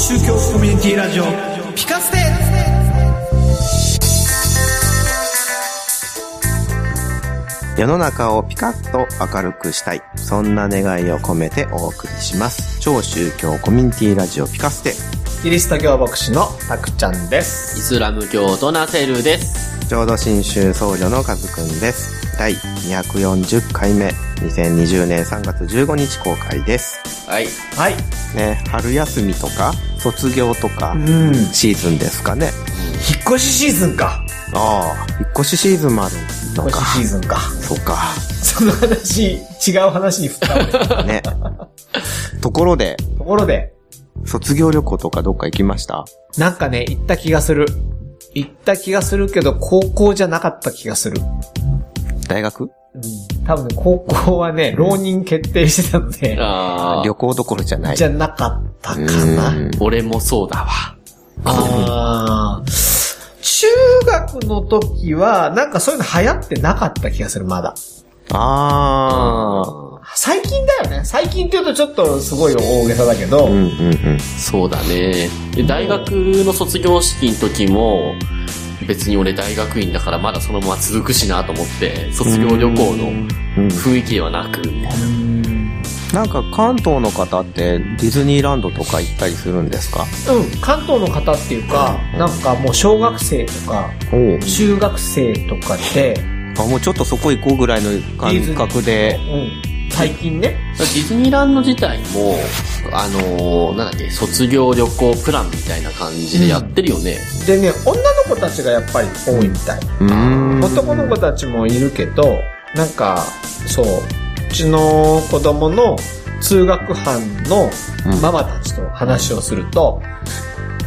宗教コミュニティラジオピカステ世の中をピカッと明るくしたい。そんな願いを込めてお送りします。超宗教コミュニティラジオピカステ。キリスト教牧師のたくちゃんです。イスラム教徒ナセルです。ちょうど新州僧侶のカズくんです。第240回目、2020年3月15日公開です。はい。はい。ね、春休みとか、卒業とかシーズンですかね。越しシーズンか。ああ、引っ越しシーズンもあるのか引っ越し。シーズンか。そうか。その話、違う話に振った俺 ね。ところで、ところで、卒業旅行とかどっか行きました？なんかね、行った気がする。行った気がするけど、高校じゃなかった気がする。大学？うん。多分ね、高校はね、浪人決定してたので、あ旅行どころじゃない。じゃなかったかうな。ん俺もそうだわ。あー中学の時は、なんかそういうの流行ってなかった気がする、まだ。ああ。最近だよね。最近って言うとちょっとすごい大げさだけど、うんうんうん。そうだね。で大学の卒業式の時も、別に俺大学院だからまだそのまま続くしなと思って、卒業旅行のうん。雰囲気ではなく、みたいな。なんか関東の方ってディズニーランドとか行ったりするんですか？うん、関東の方っていうか、なんかもう小学生とか、お中学生とかで、あ、もうちょっとそこ行こうぐらいの感覚で。うん、最近ね、ディズニーランド自体も、あのーなんだっけ、卒業旅行プランみたいな感じでやってるよね。でね、女の子たちがやっぱり多いみたい。うーん。男の子たちもいるけど、なんか、そう、うちの子供の通学班のママたちと話をすると、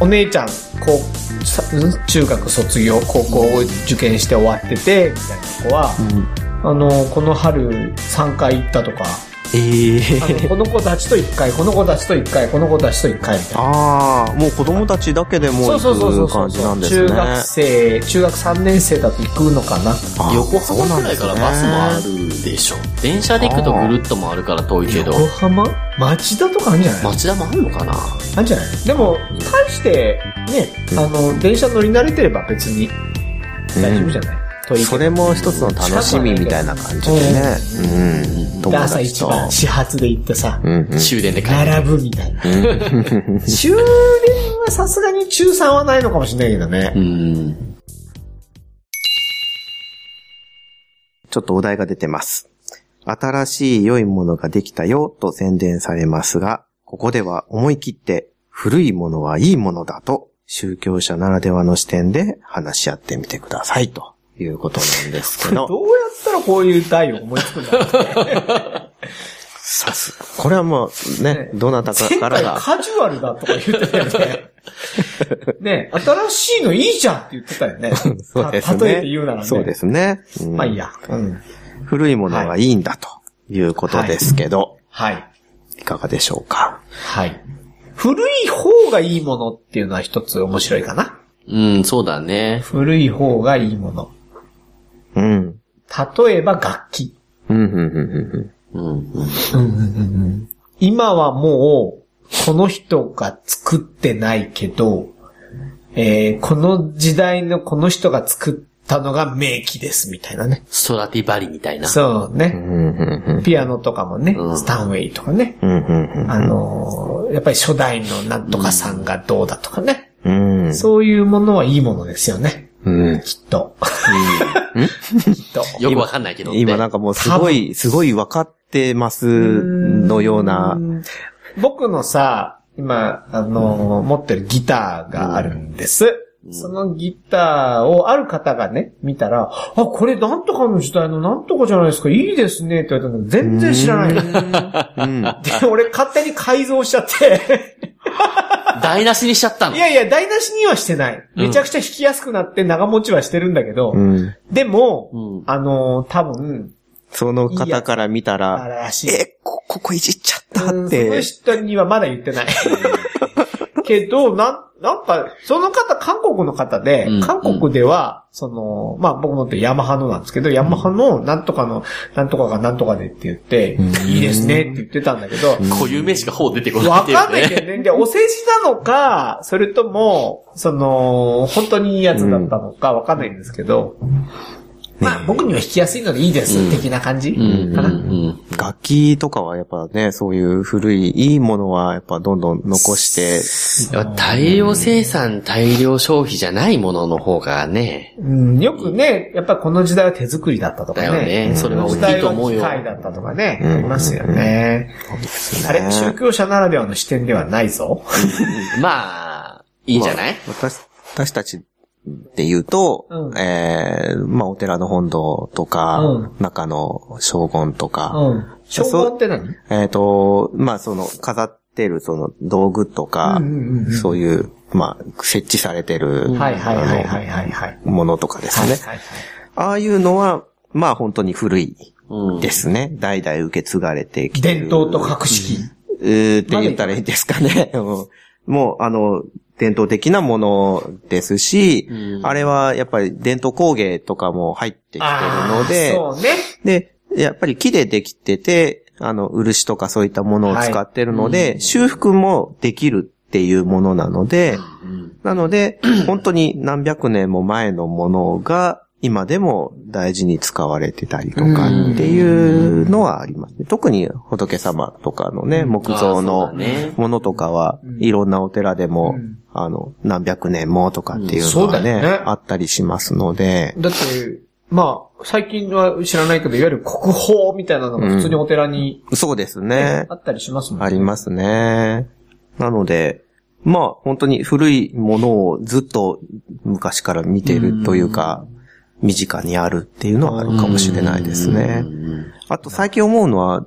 お姉ちゃん、こう、さ中学卒業、高校を受験して終わってて、みたいな子は、あの、この春3回行ったとか、ええあのこの子たちと1回、この子たちと1回、この子たちと1回みたいな。ああ、もう子供たちだけでもそうそうそうそうそう行く感じなんですね。中学生、中学3年生だと行くのかな。あ横浜くらいからバスもあるでしょ。電車で行くとぐるっと回るから遠いけど、横浜？町田とかあるんじゃない？町田もあんのかな？あんじゃない？でも、大して、ね、あの、電車乗り慣れてれば別に大丈夫じゃない、遠いけどそれも一つの楽しみみたいな感じでね。うん。友で朝達と。一番始発で行ってさ、うんうん。終電で帰る。並ぶみたいな。終電はさすがに中3はないのかもしれないけどねう。ん。ちょっとお題が出てます。新しい良いものができたよと宣伝されますが、ここでは思い切って古いものはいいものだと宗教者ならではの視点で話し合ってみてくださいということなんですけど。どうやったらこういう題を思いつくんだろうね さすが。これはもうね、どなたかからが。カジュアルだとか言ってたよね。ね新しいのいいじゃんって言ってたよね。そうですね。た例えて言うならね。そうですね。うんまあいいや。うん。古いものがいいんだということですけど、はい。い、かがでしょうか？はい。古い方がいいものっていうのは一つ面白いかな。うん、そうだね。古い方がいいもの。うん。例えば楽器。うん、うん、うん、うん、うん。今はもう、この人が作ってないけど、えー、この時代のこの人が作ったのが名機です、みたいなね。ストラティバリみたいな。そうね。うん。うん、うん、ピアノとかもね、うん。スタンウェイとかね。うん、うん、あのーやっぱり初代のなん。とかさん。がどうだとかね。うん。うん。そういうものはいいものですよね。うん。きっと。きっと。よくわかんないけどね。今なんかもうすごい、すごい分かってますのようなう。ん僕のさ、今、あのー持ってるギターがあるんです。そのギターをある方がね、見たら、あ、これなんとかの時代のなんとかじゃないですか、いいですねって言われたんだけど、全然知らない。で、俺勝手に改造しちゃって、台無しにしちゃったの？い。やいや、台無しにはしてない。めちゃくちゃ弾きやすくなって長持ちはしてるんだけど、うん。でも、うんあのー多分、その方から見たあら、ら。え、こ、ここいじっちゃったうんそのって。人にはまだ言ってない。けど、なん、なんか、その方、韓国の方で、うん。韓国では、その、まあ僕もってヤマハのなんですけど、ヤマハのなんとかの、なんとかがなんとかでって言って、いいですねって言ってたんだけど、固有名詞がほう出てこないわっていうね。かんないけどね。で、お世辞なのか、それとも、その、本当にいいやつだったのかわかんないんですけど、まあ僕には弾きやすいのでいいです、うん。的な感じうん。かな。うん。楽器とかはやっぱね、そういう古い、いいものはやっぱどんどん残して、やっぱ大量生産、大量消費じゃないものの方がね、うん、よくね、やっぱこの時代は手作りだったとかね。だよね。それは大きいと思うよ。機械だったとかね、うん。ありますよね。あれ、宗教者ならではの視点ではないぞ。まあ、いいんじゃない、私、私たちで言うと、うんえー、まあお寺の本堂とか、うん中の将軍とか、うん。って何？えっ、と、まあその飾ってるその道具とか、うんうんうんうんそういう、まあ設置されてる、はいはいはいはいはいはい。あのものとかですね。はいはいはい。ああいうのは、まあ本当に古いうんですね。代々受け継がれてきてる。伝統と格式。うーって言ったらいいですかね。うんもう、あの、伝統的なものですし、うん。あれはやっぱり伝統工芸とかも入ってきてるので、ね。で、やっぱり木でできてて、あの、漆とかそういったものを使ってるので、修復もできるっていうものなので、なので、本当に何百年も前のものが、今でも大事に使われてたりとかっていうのはありますね。特に仏様とかのね、木造のものとかはう、ん。いろんなお寺でもうん、あの、何百年もとかっていうのはねだよね、あったりしますので、だって、まあ、最近は知らないけど、いわゆる国宝みたいなのが普通にお寺に、そうですねあ。ったりしますもんね。ありますね。なので、まあ本当に古いものをずっと昔から見てるというか、身近にあるっていうのはあるかもしれないですね。あと最近思うのは、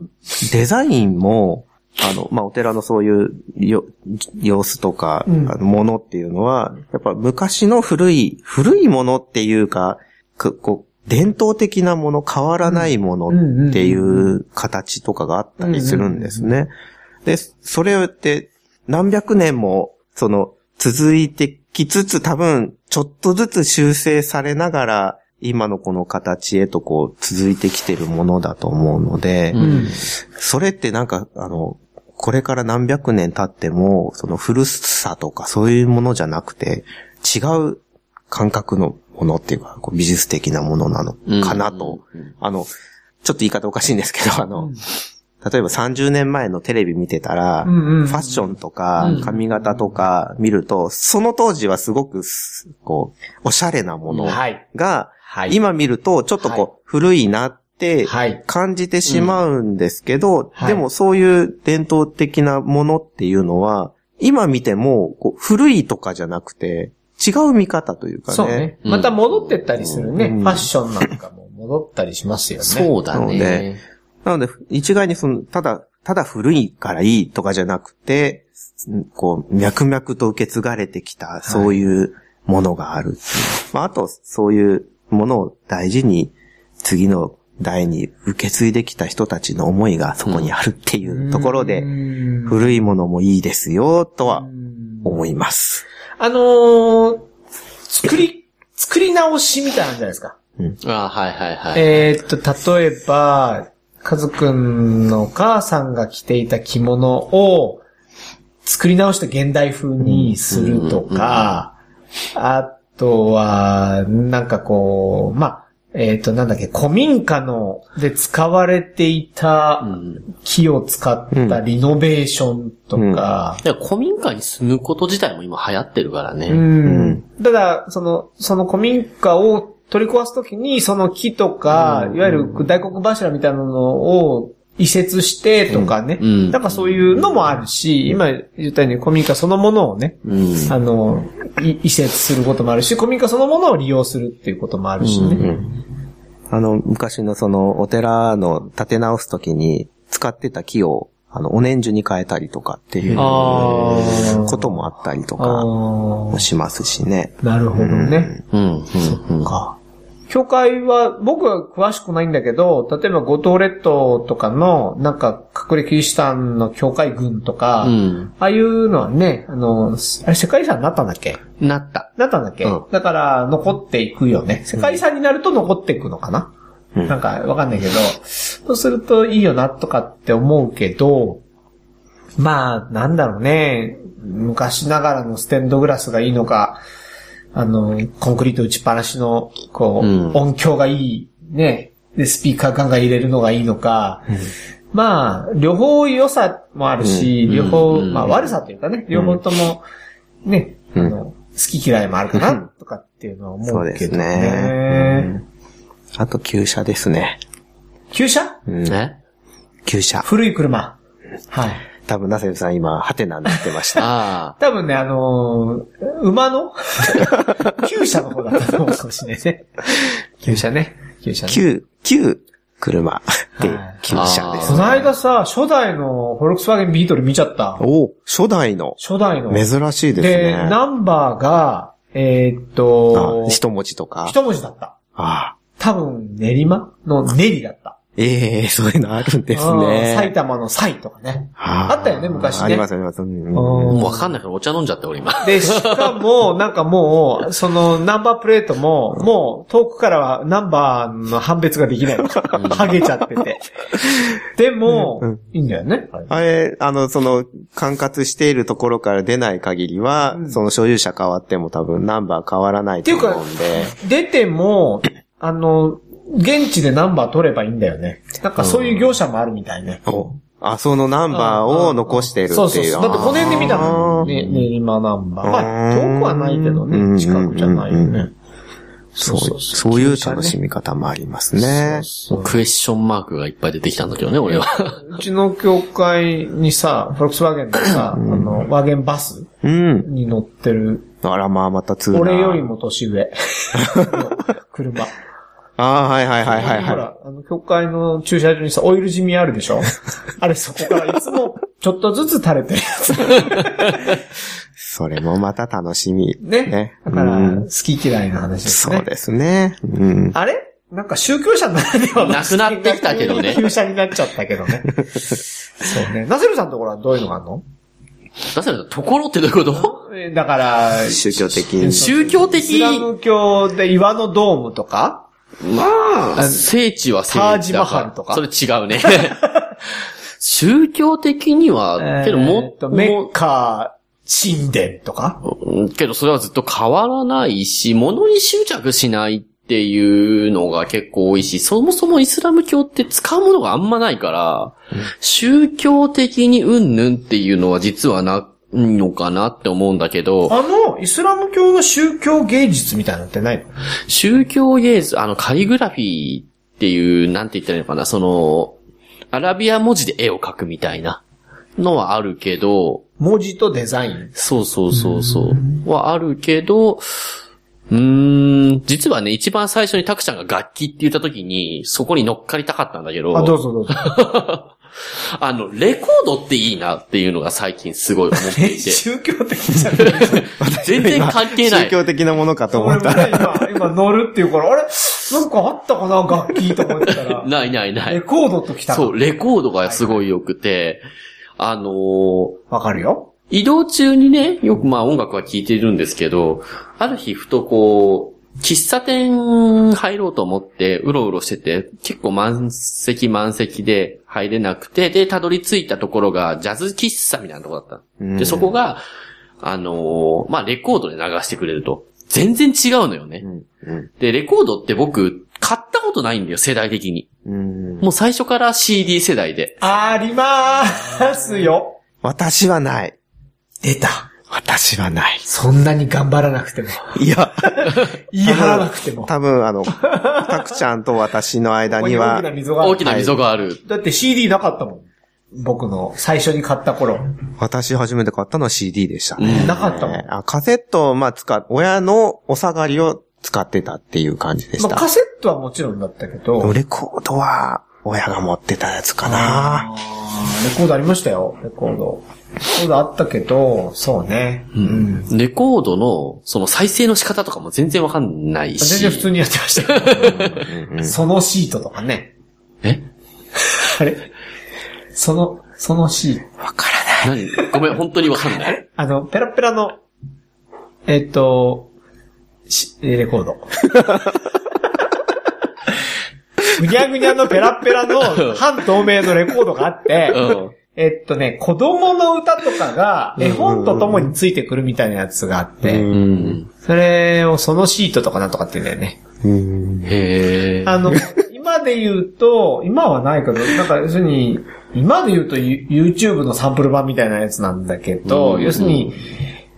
デザインも、あの、まあ、お寺のそういうよ様子とか、うんあのものっていうのは、やっぱ昔の古い、古いものっていうか、くこう、伝統的なもの、変わらないものっていう形とかがあったりするんですね。で、それって何百年も、その、続いてきつつ多分、ちょっとずつ修正されながら、今のこの形へとこう、続いてきてるものだと思うので、うん。それってなんか、あの、これから何百年経っても、その古さとかそういうものじゃなくて、違う感覚のものっていうか、こう美術的なものなのかなと。あの、ちょっと言い方おかしいんですけど、あの、例えば30年前のテレビ見てたら、うんうんうんファッションとかうん髪型とか見ると、その当時はすごくす、こう、おしゃれなものはい。が、はい。今見るとちょっとこう、はい古いなってはい。感じてしまうんですけど、はいでもそういう伝統的なものっていうのは、今見てもこう古いとかじゃなくて、違う見方というかね。そうね。また戻ってったりするね。うんファッションなんかも戻ったりしますよね。そうだねね。なので、一概にその、ただ、ただ古いからいいとかじゃなくて、こう、脈々と受け継がれてきた、そういうものがあるっていう。まあ、あと、そういうものを大事に、次の代に受け継いできた人たちの思いがそこにあるっていうところで、うん古いものもいいですよ、とは思います。あのー、作り、作り直しみたいなんじゃないですか。あはいはいはい。えーっと、例えば、カズくんのお母さんが着ていた着物を作り直して現代風にするとか、あとは、なんかこう、まあ、えーっと、なんだっけ、古民家の、で使われていたうん木を使ったリノベーションとか、いや古民家に住むこと自体も今流行ってるからね。うん。ただ、その、その古民家を取り壊すときに、その木とか、いわゆる大黒柱みたいなのを移設してとかね。うんなんかそういうのもあるし、今言ったように古民家そのものをね、うん。あの、い移設することもあるし、古民家そのものを利用するっていうこともあるしね。あの、昔のその、お寺の建て直すときに使ってた木を、あの、お年中に変えたりとかっていうこともあったりとあかもーしますしね。なるほどね。うん。うん。うん。か。教会は、僕は詳しくないんだけど、例えば五島列島とかの、なんか、隠れキリシタンの教会軍とか、うん。ああいうのはね、あの、あれ世界遺産になったんだっけ？なった。なったんだっけ、うん。だから、残っていくよね。世界遺産になると残っていくのかな、うん。なんか、わかんないけど、そうするといいよな、とかって思うけど、まあ、なんだろうね。昔ながらのステンドグラスがいいのか、あの、コンクリート打ちっぱなしの、こう、うん。音響がいい、ね。で、スピーカーガンガン入れるのがいいのか、まあ、両方良さもあるし、うん。両方、うん。まあ悪さというかね、両方とも、ね、あの、好き嫌いもあるかな、とかっていうのは思そうですうけどね。ね。うんあと、旧車ですね。旧車？うんね旧車。古い車。はい。多分、ナセルさん今、ハテナになってました。ああ。多分ね、あのー馬の？旧車の方だったと思うかもしれないね。旧車ね。旧車ね。旧、旧車ではい、旧車ですこ。の間さ、初代のフォルクスワーゲンビートル見ちゃった？お初代の。初代の。珍しいですで、ね。ナンバーが、えーっとあ、一文字とか。一文字だった。ああ。多分、練馬の練りだった。ええそういうのあるんですうんね。埼玉の埼とかね。ああったよね昔ねありますあります。うんうんもうわかんないからお茶飲んじゃって、俺今。で、しかも、なんかもう、そのナンバープレートも、もう遠くからはナンバーの判別ができない。剥げちゃってて。でも、うんいいんだよね。あれあの、その、管轄しているところから出ない限りは、うんその所有者変わっても多分ナンバー変わらないと思うんで。出ても、あの、現地でナンバー取ればいいんだよね。なんかそういう業者もあるみたいね。おあ、そのナンバーを残してるっていう。そうそうそう。だってこの辺で見たもん。あーね、練馬ナンバー。まあ、うん遠くはないけどうんね。近くじゃないよね。そうそうそうそういう楽しみ方もありますね。そうクエスチョンマークがいっぱい出てきたんだけどね、俺は。うちの教会にさ、フォルクスワーゲンのさ、あの、ワーゲンバスうん。に乗ってる、あら、まあ、また通だ。俺よりも年上。車。ああ、はいはいはいはいはほら、あの、教会の駐車場にさ、オイル染みあるでしょ？あれ、そこからいつも、ちょっとずつ垂れてるやつ。い。それもまた楽しみ。ね。ねだから、うん好き嫌いの話ですね。そうですね。うん。あれ？なんか宗教者ならではのなくなってきたけどね旧車になっちゃったけどね。そうね。ナセルさんのところはどういうのがあるの？だから、ところってどういうこと？えだから、宗教的に。宗教的イスラム教で岩のドームとか？まあ、聖地は聖地だタージマハルとか。それ違うね。宗教的には、けどもえーっと、メッカ神殿とか？うんけどそれはずっと変わらないし、物に執着しないっていうのが結構多いし、そもそもイスラム教って使うものがあんまないから、宗教的にうんぬんっていうのは実はないのかなって思うんだけど、あの、イスラム教の宗教芸術みたいなのってないの？宗教芸術、あの、カリグラフィーっていう、なんて言ったらいいのかな、その、アラビア文字で絵を描くみたいなのはあるけど、文字とデザイン？そうそうそうそう。はあるけど、うーん、実はね、一番最初にタクちゃんが楽器って言った時に、そこに乗っかりたかったんだけど、あ、どうぞどうぞ。あの、レコードっていいなっていうのが最近すごい思っていて、宗教的じゃない。全然関係ない宗。教的なものかと思った。ね、今、今乗るっていうから、あれ？なんかあったかな楽器と思ってたら。ないないない。レコードときたそう、レコードがすごい良くて、あのーわかるよ。移動中にね、よくまあ音楽は聴いてるんですけど、ある日ふとこう、喫茶店入ろうと思ってうろうろしてて、結構満席満席で入れなくて、で、たどり着いたところがジャズ喫茶みたいなところだった。うんで、そこが、あのーまあレコードで流してくれると。全然違うのよね。うんで、レコードって僕、買ったことないんだよ、世代的に。うんもう最初から CD 世代で。ありまーすよ。私はない。出た。私はない。そんなに頑張らなくても。いや、言い張らなくても。多分あの、タクちゃんと私の間には大きな、溝がある大きな溝がある。だって CD なかったもん。僕の最初に買った頃。私初めて買ったのは CD でしたね。なかったもん。あカセットを、まあ、使っ、親のお下がりを使ってたっていう感じでしまあ、た。カセットはもちろんだったけど。レコードは、親が持ってたやつかな。あーコードありましたよ、レコード。レコードあったけど、そうね。うん。レコードの、その再生の仕方とかも全然わかんないし。全然普通にやってましたよ。そのシートとかね。え？あれ？その、そのシート。何？ごめん、本当にわかんない。あの、ペラペラの、えっと、しレコード。ぐにゃぐにゃのペラペラの半透明のレコードがあって、うん。えっとね、子供の歌とかが絵本とともについてくるみたいなやつがあって、うん。それをそのシートとかなんとかって言うんだよね。うん。へー。あの、今で言うと、今はないけど、なんか要するに、今で言うと You- YouTube のサンプル版みたいなやつなんだけど、うん要するに、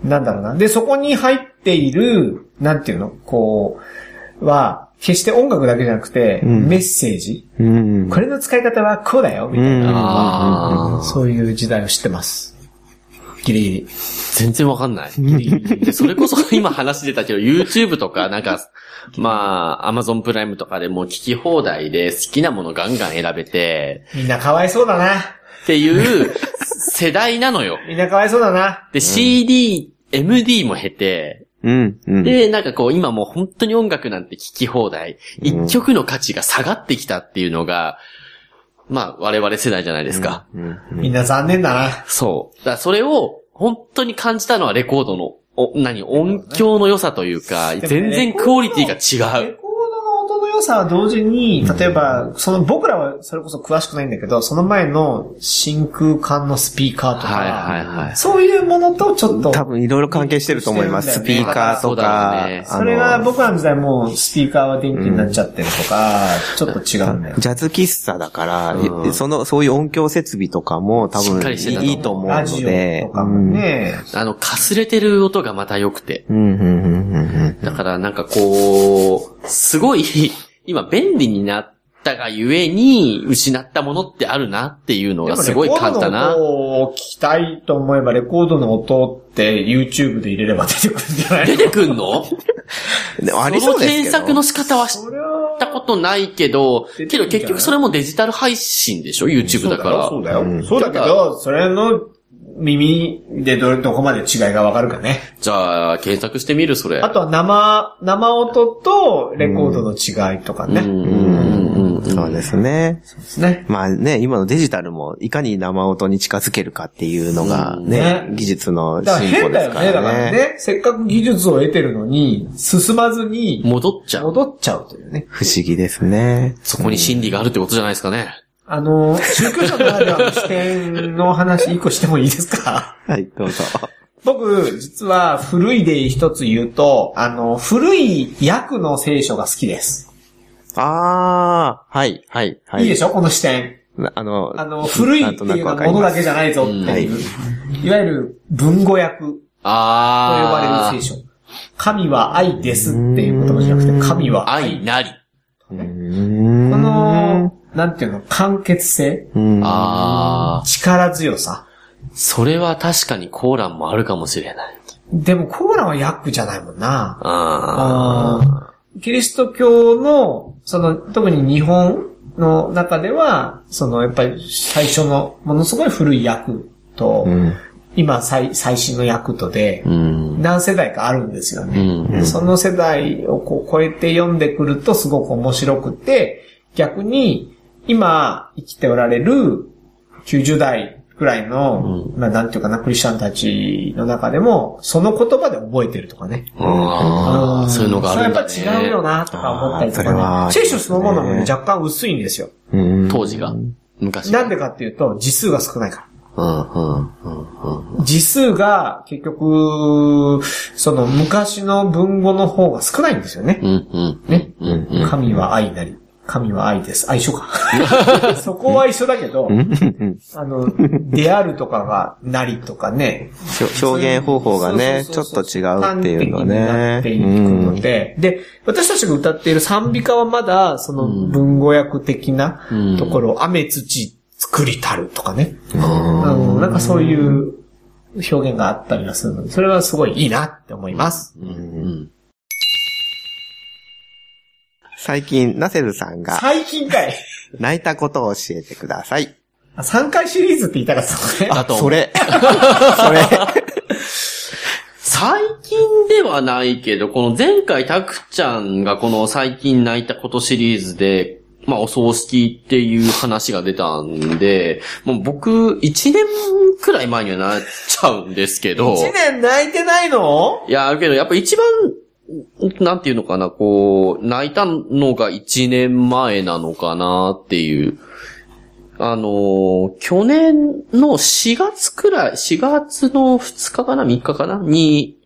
なんだろうな。で、そこに入っている、なんていうの？こう、は、決して音楽だけじゃなくて、んメッセージ。うん。これの使い方はこうだよ、みたいな。あーそういう時代を知ってます。ギリギリ。全然わかんない。でそれこそ今話してたけど、YouTube とか、なんか、まあ、Amazon プライムとかでも聞き放題で好きなものガンガン選べて、みんなかわいそうだな。っていう世代なのよ。みんなかわいそうだな。で、CD、MD も経て、うん。うん。で、なんかこう、今もう本当に音楽なんて聞き放題。一曲の価値が下がってきたっていうのが、まあ、我々世代じゃないですか。うん。みんな残念だな。そう。だからそれを、本当に感じたのはレコードの、お、何、音響の良さというか、全然クオリティが違う。レコードの音の良さは同時に、例えば、その僕らはそれこそ詳しくないんだけど、その前の真空管のスピーカーとか、はいはいはい。そういうものとちょっと、多分いろいろ関係してると思います。スピーカーとそうだろかうね。れが僕らの時代もうスピーカーは電気になっちゃってるとか、ちょっと違うんだよ。ジャズ喫茶だから、うんその、そういう音響設備とかも多分いいと思うのでと。かもね、あの、かすれてる音がまた良くて。うん。うん、うん、うん、うん。だからなんかこう、すごい、今便利になったがゆえに、失ったものってあるなっていうのがすごい感じたな。レコードの音を聞きたいと思えば、レコードの音って YouTube で入れれば出てくるんじゃない出てくんの？でもありそうですけど。の検索の仕方は知ったことないけど、けど結局それもデジタル配信でしょ ?YouTube だから。そうだよ。そうだよ。そうだけど、それの耳でどれ、どこまで違いがわかるかね。じゃあ、検索してみるそれ。あとは生、生音とレコードの違いとかね。うんうんうんうん。そうですね。ですね。まあね、今のデジタルもいかに生音に近づけるかっていうのがうんねね、技術のだから進歩変だよね。ですからだからね。ね、せっかく技術を得てるのに、進まずに、戻っちゃう。戻っちゃうというね。不思議ですね。そこに真理があるってことじゃないですかね。あの、宗教者ならではの視点の話一個してもいいですか？はい、どうぞ。僕、実は古いで一つ言うと、あの、古い訳の聖書が好きです。あー、はい、はい、はい。いいでしょ？この視点。なあの、あの、古いっていうのはものだけじゃないぞっていう、いわゆる文語訳と呼ば。れる聖書。神は愛ですっていう言葉じゃなくて、神は愛。愛なり。この、なんていうの、簡潔性、うんあー。力強さ？それは確かにコーランもあるかもしれない。でもコーラは訳じゃないもんな。ああーキリスト教の、その、特に日本の中では、その、やっぱり最初のものすごい古い訳と、うん今最最新の訳とでー。、うん。何世代かあるんですよね。うんでその世代をこう超えて読んでくるとすごく面白くて、逆に今生きておられる90代くらいの、まあなんていうかな、クリスチャンたちの中でも、その言葉で覚えてるとかね。あーそういうのがあるんだね。それやっぱ違うよなとか思ったりとかね。聖書そのものも若干薄いんですよ。うん当時が。昔が。なんでかっていうと、字数が少ないから。うんうんうんうん。字数が結局、その昔の文語の方が少ないんですよね。うんうん。ね。うんうん。神は愛なり。神は愛です。あ、一緒か。そこは一緒だけど、あの、であるとかがなりとかね。表現方法がね、ちょっと違うっていうの端的になね。っていくので、で、私たちが歌っている賛美歌はまだ、その文語訳的なところ、雨土作りたるとかね。うんなんかそういう表現があったりはするので、それはすごいいいなって思います。うんうん。最近、ナセルさんが最近かい泣いたことを教えてください。あ3回シリーズって言ったのね。だと思うそれ。それ。最近ではないけど、この前回たくちゃんがこの最近泣いたことシリーズで、まあお葬式っていう話が出たんで、もう僕1年くらい前にはなっちゃうんですけど。1年泣いてないの？いや、けどやっぱ一番、なんていうのかな、こう、泣いたのが1年前なのかなっていう。あのー去年の4月くらい、4月の2日かな ?3 日かなに、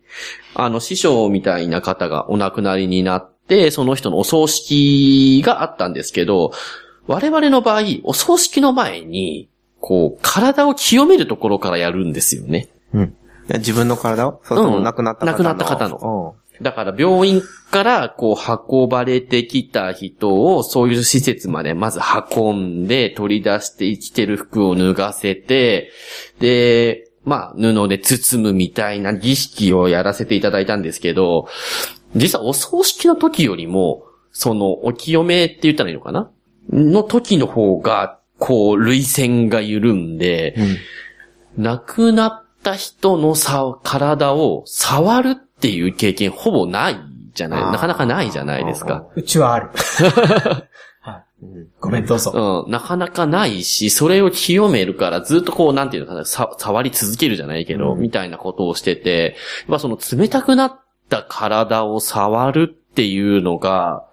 あの、師匠みたいな方がお亡くなりになって、その人のお葬式があったんですけど、我々の場合、お葬式の前に、こう、体を清めるところからやるんですよね。うん。自分の体を？それとも亡くなった方の、亡くなった方のだから病院からこう運ばれてきた人をそういう施設までまず運んで取り出して生きてる服を脱がせて、で、まあ布で包むみたいな儀式をやらせていただいたんですけど、実はお葬式の時よりも、そのお清めって言ったらいいのかな？の時の方が、こう、類線が緩んで、亡くなった人のさ、体を触るっていう経験ほぼないじゃない、なかなかないじゃないですか。うちはある。はい。ごめん、どうぞ。うん、なかなかないし、それを清めるからずっとこう、なんていうのかな、さ、触り続けるじゃないけど、みたいなことをしてて、やっぱその冷たくなった体を触るっていうのが、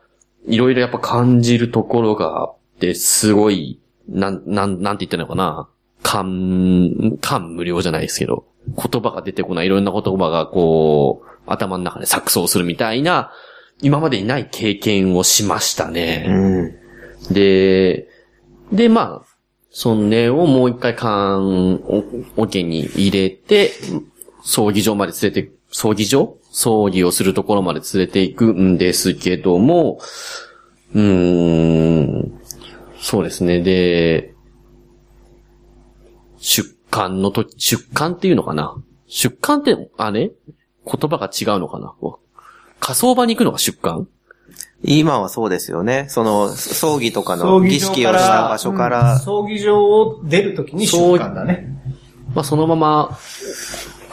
いろいろやっぱ感じるところがあって、すごい、なん、なん、なんて言ったのかな。感、感無量じゃないですけど、言葉が出てこない、いろんな言葉がこう、頭の中で錯綜するみたいな、今までにない経験をしましたね。うん。で、で、まあ、その根をもう一回缶を、桶に入れて、葬儀場まで連れて、葬儀場？葬儀をするところまで連れて行くんですけども、うーん、そうですね。で、出棺のと出棺っていうのかな？出棺って、あれ？言葉が違うのかな？火葬場に行くのが出棺今はそうですよね。その、葬儀とかの葬儀儀式をした場所かうんら、葬儀場を出るときに出棺だね。まあ、そのまま、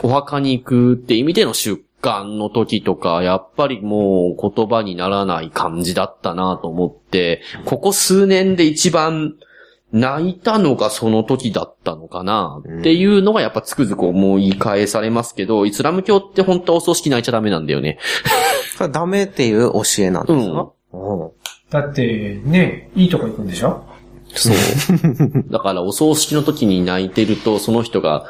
お墓に行くって意味での出棺の時とか、やっぱりもう言葉にならない感じだったなと思って、ここ数年で一番泣いたのがその時だったのかなっていうのがやっぱつくづく思い返されますけど、イスラム教って本当はお葬式泣いちゃダメなんだよね。ダメっていう教えなんですか？うん。だって、ね、いいとこ行くんでしょ？そう。だからお葬式の時に泣いてると、その人が、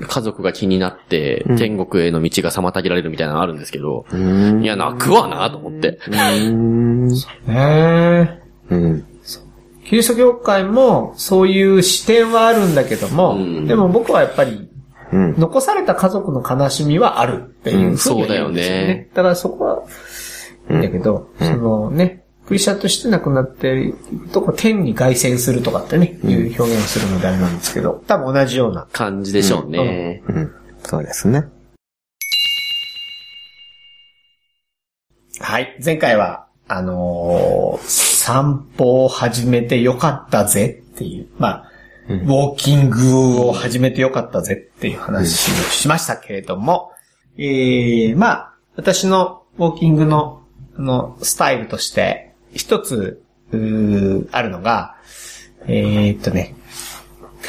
家族が気になって、天国への道が妨げられるみたいなのあるんですけど、うん。いや、泣くわなと思って。うん。へうん。キリスト教会もそういう視点はあるんだけども、うんでも僕はやっぱりうん。残された家族の悲しみはあるっていうふうには言うんですようんそうだよねだからそこは、いいんだけど、そのね、クリスチャンとして亡くなっていくと、こう天に凱旋するとかってね、いう表現をするのであれなんですけど、多分同じような。感じでしょうね。うん。そうですね。はい。前回は、あのー散歩を始めてよかったぜっていう、まあ、ウォーキングを始めてよかったぜっていう話をしましたけれども、えー、まあ、私のウォーキングの、あの、スタイルとして、一つ、うーあるのが、えー、っとね、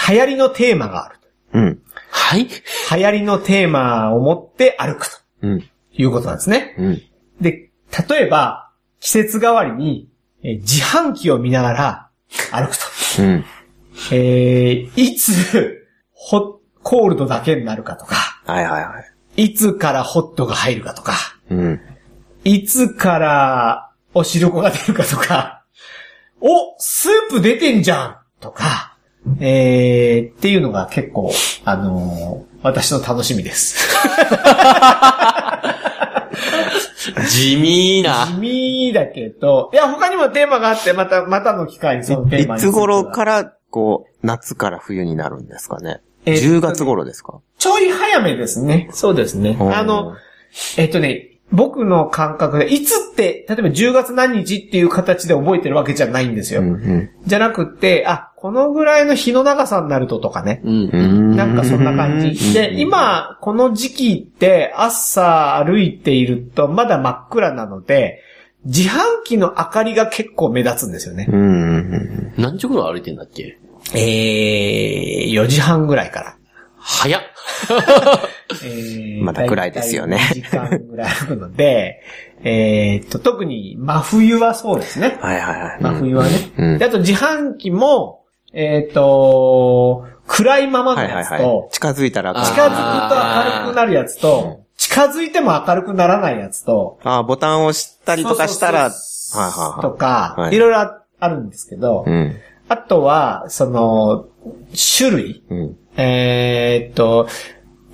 流行りのテーマがある。うん。はい流行りのテーマを持って歩くとうん。いうことなんですね。うん。で、例えば、季節代わりに、えー自販機を見ながら歩くと。うん。えー、いつ、ホコールドだけになるかとか、はいはいはい。いつからホットが入るかとか、うん。いつからお汁粉が出るかとか、おスープ出てんじゃんとか、えー、っていうのが結構、あのー私の楽しみです。地味な。地味だけど、いや、他にもテーマがあって、また、またの機会にそのテーマいつ頃から、こう、夏から冬になるんですかね？えーっとね10月頃ですか？ちょい早めですね。そうですね。うんあの、えっとね、僕の感覚で、いつって、例えば10月何日っていう形で覚えてるわけじゃないんですよ。うんうん。じゃなくって、あ、このぐらいの日の長さになるととかね。うん。なんかそんな感じ。で、今、この時期って朝歩いているとまだ真っ暗なので、自販機の明かりが結構目立つんですよね。うん。何時頃歩いてんだっけ？えー、4時半ぐらいから。早っ えーまだ暗いですよね大体2時間ぐらい歩くので、えーっと、特に真冬はそうですね。はいはいはい。真冬はね。うんで、あと自販機も、えーっと、暗いままのはいはいやつと、はい。近づいたら近づくと明るくなるやつと、近づいても明るくならないやつと、ああ、ボタンを押したりとかしたら、とか、はいいろいろああるんですけど、うん。あとは、その、種類うん。えーっと、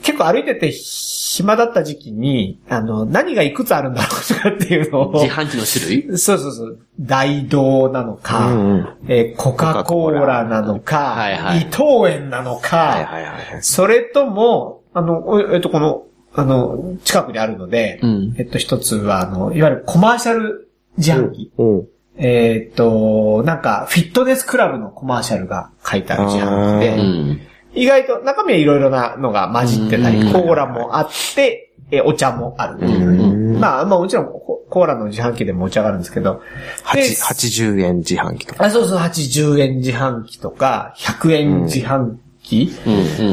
結構歩いてて暇だった時期に、あの、何がいくつあるんだろうとかっていうのを、自販機の種類？そうそうそう、大道なのか、うんうんえーコカ・コーラなのか、はいはい伊藤園なのか、はいはいはい。それとも、あの、おえっと、この、あの、近くにあるので、うんえっと、一つは、あの、いわゆるコマーシャル自販機。うん。えっと、なんか、フィットネスクラブのコマーシャルが書いてある自販機あで、うん。意外と中身はいろいろなのが混じってたり、うんコーラもあって、えお茶もある。んまあ、まあもちろんココーラの自販機でもお茶があるんですけど、八80円自販機とか。あ、そうそう、80円自販機とか、100円自販機。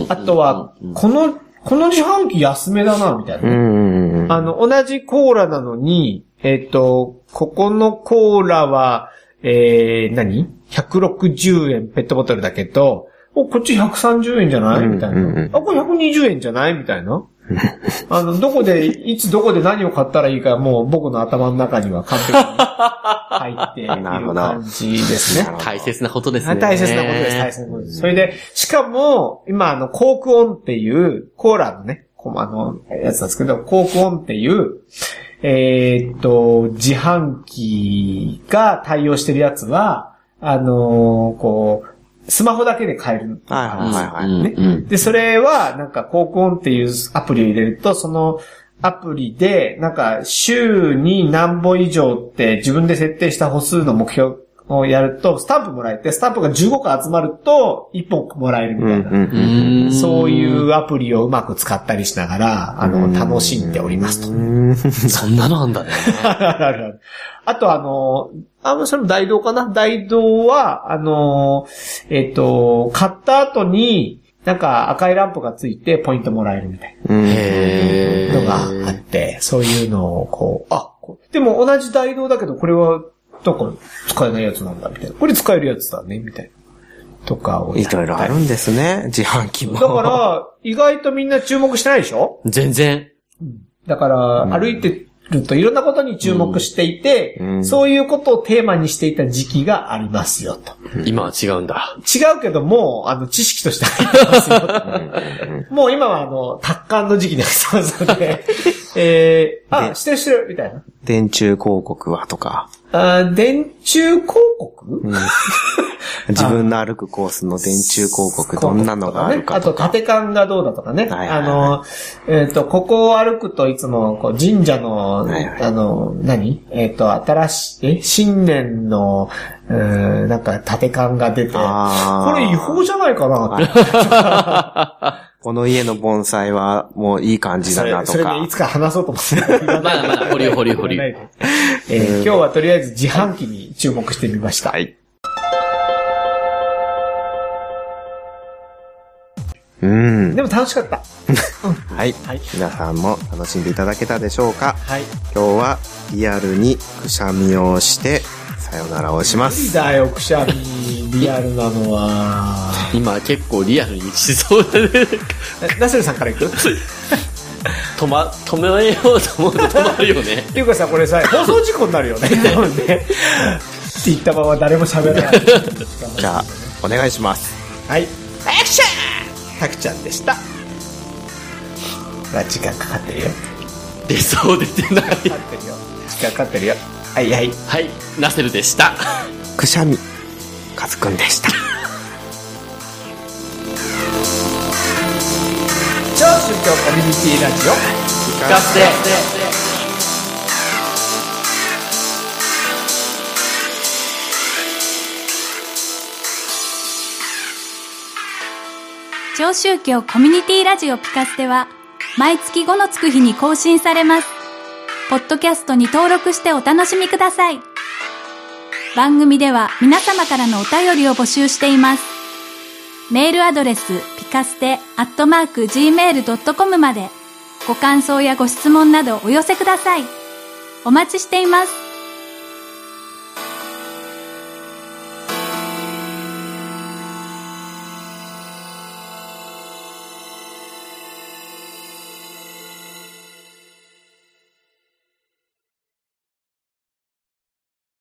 あとは、この、この自販機安めだな、みたいな。うん。あの、同じコーラなのに、えっ、と、ここのコーラは、えー、何 ?160 円ペットボトルだけど、お、こっち130円じゃない？みたいな。あ、これ120円じゃない？みたいな。あの、どこで、いつどこで何を買ったらいいか、もう僕の頭の中には完璧に 入っている感じですね。大切なことですね。大切なことです、大切なことです。それで、しかも、今、あの、コークオンっていう、コーラのね、こうあの、やつなんですけど、コークオンっていう、えーっと、自販機が対応してるやつは、あのーこう、スマホだけで買える。はいはいはいねうんで、それは、なんか、コークオンっていうアプリを入れると、そのアプリで、なんか、週に何本以上って自分で設定した歩数の目標をやると、スタンプもらえて、スタンプが15個集まると、1本もらえるみたいな。うん。そういうアプリをうまく使ったりしながら、あの、楽しんでおりますと。そんなのあんだね。あるあるあとあの、あ、それも大道かな？大道は、あの、えっ、と、買った後に、なんか赤いランプがついてポイントもらえるみたいへなのがあって、そういうのをこう、あ、こうでも同じ大道だけどこれは、どこ使えないやつなんだみたいな。これ使えるやつだねみたいな。とかをやいろいろあるんですね、自販機も。だから、意外とみんな注目してないでしょ？全然。だから、歩いてるといろんなことに注目していて、うんそういうことをテーマにしていた時期がありますよと。今は違うんだ。違うけどもう、あの、知識として入ってますよと。もう今はあの、達観の時期に入ってますので、えー、あ、でしてるしてる、みたいな。電柱広告はとか、あ電柱広告、自分の歩くコースの電柱広告どんなのがあるかあと、とか。縦感がどうだとかね。はいはいはい。あの、えっ、と、ここを歩くといつも、こう、神社の、はいはい。あの、何？えっ、と、新しい、え、新年の、うーんなんか、縦感が出て、こあー。れ違法じゃないかなって。この家の盆栽はもういい感じそれだな、とかそれね、い。つか話そうと思って。ままだまだ掘り掘り掘りえー今日はとりあえず自販機に注目してみました。はい。うん。でも楽しかった。はいはい。皆さんも楽しんでいただけたでしょうか？はい。今日はリアルにくしゃみをして、さよならをしま無理す。だよ、くしゃみ、リアルなのは。今結構リアルにしそうだね。えナセルさんから行く？止ま、止めようと思うと止まるよね。っていうかさ、これさ、放送事故になるよね。多分ね。って言ったまま誰も喋らない。じゃあ、お願いします。はい。アクションタクちゃんでした。まあ、時間かかってるよ。出そう出てない。かかってるよ。時間かかってるよ。はいはい。はい、ナセルでした。くしゃみ、かずくんでした。超宗教コミュニティラジオ。聞かせて。超宗教コミュニティラジオピカステは、毎月5のつく日に更新されます。ポッドキャストに登録してお楽しみください。番組では皆様からのお便りを募集しています。メールアドレス、ピカステ、アットマーク、gmail.com まで、ご感想やご質問などお寄せください。お待ちしています。